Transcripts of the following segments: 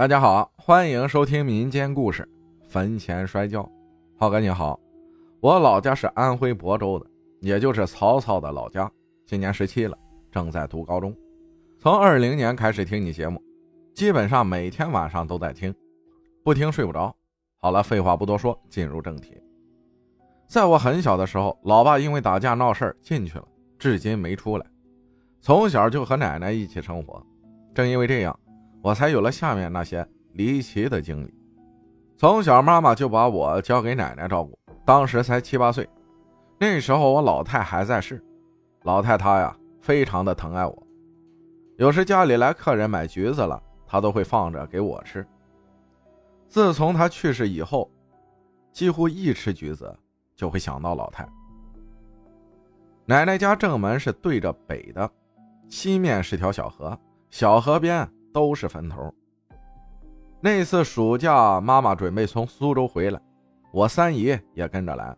大家好，欢迎收听民间故事《坟前摔跤》。浩哥你好，我老家是安徽亳州的，也就是曹操的老家。今年十七了，正在读高中。从二零年开始听你节目，基本上每天晚上都在听，不听睡不着。好了，废话不多说，进入正题。在我很小的时候，老爸因为打架闹事儿进去了，至今没出来。从小就和奶奶一起生活，正因为这样。我才有了下面那些离奇的经历。从小，妈妈就把我交给奶奶照顾，当时才七八岁。那时候，我老太还在世，老太她呀，非常的疼爱我。有时家里来客人买橘子了，她都会放着给我吃。自从她去世以后，几乎一吃橘子就会想到老太。奶奶家正门是对着北的，西面是条小河，小河边。都是坟头。那次暑假，妈妈准备从苏州回来，我三姨也跟着来。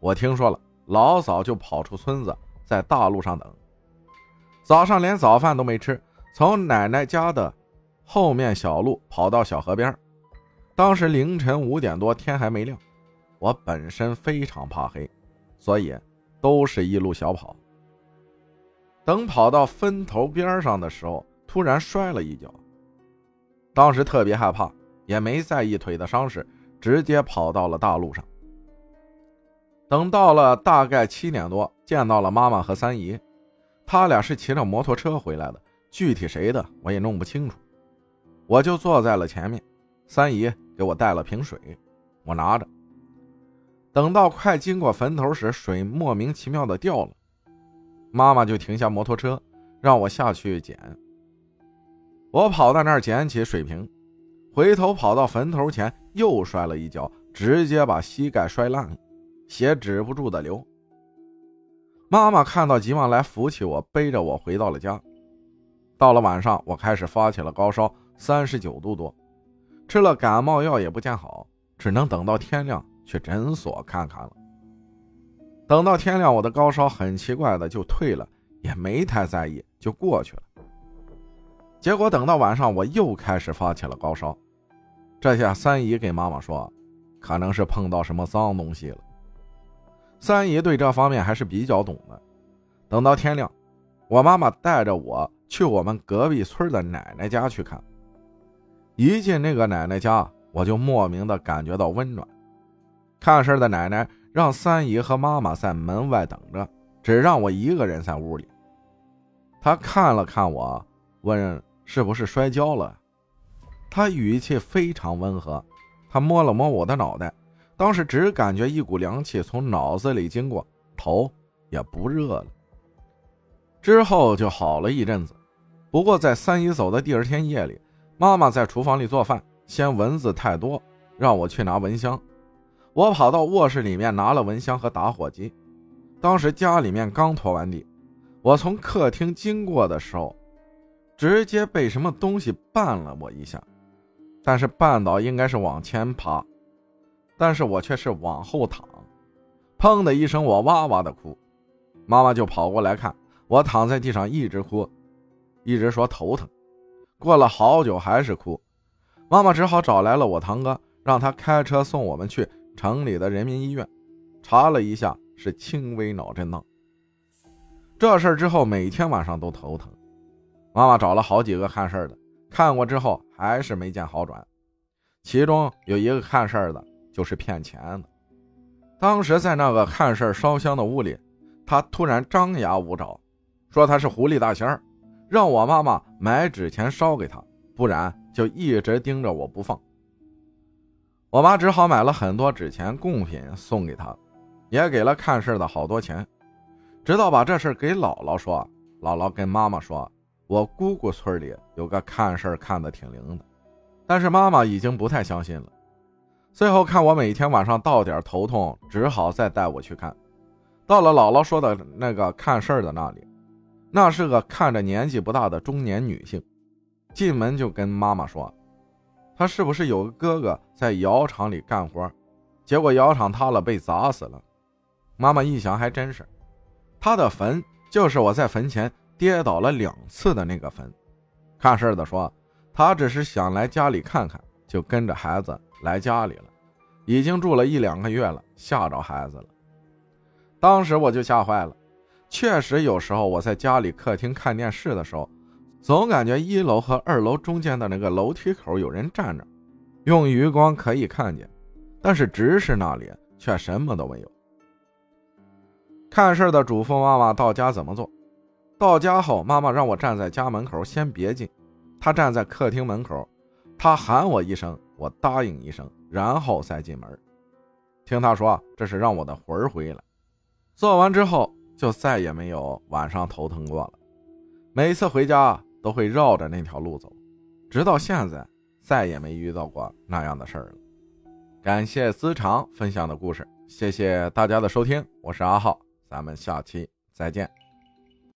我听说了，老早就跑出村子，在大路上等。早上连早饭都没吃，从奶奶家的后面小路跑到小河边。当时凌晨五点多，天还没亮。我本身非常怕黑，所以都是一路小跑。等跑到坟头边上的时候。突然摔了一跤，当时特别害怕，也没在意腿的伤势，直接跑到了大路上。等到了大概七点多，见到了妈妈和三姨，他俩是骑着摩托车回来的，具体谁的我也弄不清楚。我就坐在了前面，三姨给我带了瓶水，我拿着。等到快经过坟头时，水莫名其妙的掉了，妈妈就停下摩托车，让我下去捡。我跑到那儿捡起水瓶，回头跑到坟头前又摔了一跤，直接把膝盖摔烂了，血止不住的流。妈妈看到，急忙来扶起我，背着我回到了家。到了晚上，我开始发起了高烧，三十九度多，吃了感冒药也不见好，只能等到天亮去诊所看看了。等到天亮，我的高烧很奇怪的就退了，也没太在意，就过去了。结果等到晚上，我又开始发起了高烧。这下三姨给妈妈说，可能是碰到什么脏东西了。三姨对这方面还是比较懂的。等到天亮，我妈妈带着我去我们隔壁村的奶奶家去看。一进那个奶奶家，我就莫名的感觉到温暖。看事的奶奶让三姨和妈妈在门外等着，只让我一个人在屋里。她看了看我。问是不是摔跤了？他语气非常温和，他摸了摸我的脑袋，当时只感觉一股凉气从脑子里经过，头也不热了。之后就好了一阵子。不过在三姨走的第二天夜里，妈妈在厨房里做饭，嫌蚊子太多，让我去拿蚊香。我跑到卧室里面拿了蚊香和打火机。当时家里面刚拖完地，我从客厅经过的时候。直接被什么东西绊了我一下，但是绊倒应该是往前爬，但是我却是往后躺，砰的一声，我哇哇的哭，妈妈就跑过来看我躺在地上一直哭，一直说头疼，过了好久还是哭，妈妈只好找来了我堂哥，让他开车送我们去城里的人民医院，查了一下是轻微脑震荡。这事之后每天晚上都头疼。妈妈找了好几个看事儿的，看过之后还是没见好转。其中有一个看事儿的，就是骗钱的。当时在那个看事儿烧香的屋里，他突然张牙舞爪，说他是狐狸大仙儿，让我妈妈买纸钱烧给他，不然就一直盯着我不放。我妈只好买了很多纸钱贡品送给他，也给了看事儿的好多钱。直到把这事给姥姥说，姥姥跟妈妈说。我姑姑村里有个看事儿看的挺灵的，但是妈妈已经不太相信了。最后看我每天晚上到点头痛，只好再带我去看。到了姥姥说的那个看事儿的那里，那是个看着年纪不大的中年女性。进门就跟妈妈说，她是不是有个哥哥在窑厂里干活，结果窑厂塌了被砸死了。妈妈一想还真是，他的坟就是我在坟前。跌倒了两次的那个坟，看事的说，他只是想来家里看看，就跟着孩子来家里了。已经住了一两个月了，吓着孩子了。当时我就吓坏了。确实，有时候我在家里客厅看电视的时候，总感觉一楼和二楼中间的那个楼梯口有人站着，用余光可以看见，但是直视那里却什么都没有。看事的嘱咐妈妈到家怎么做。到家后，妈妈让我站在家门口，先别进。她站在客厅门口，她喊我一声，我答应一声，然后再进门。听她说，这是让我的魂儿回来。做完之后。就再也没有晚上头疼过了，每次回家都会绕着那条路走，直到现在再也没遇到过那样的事儿了。感谢思长分享的故事，谢谢大家的收听，我是阿浩，咱们下期再见。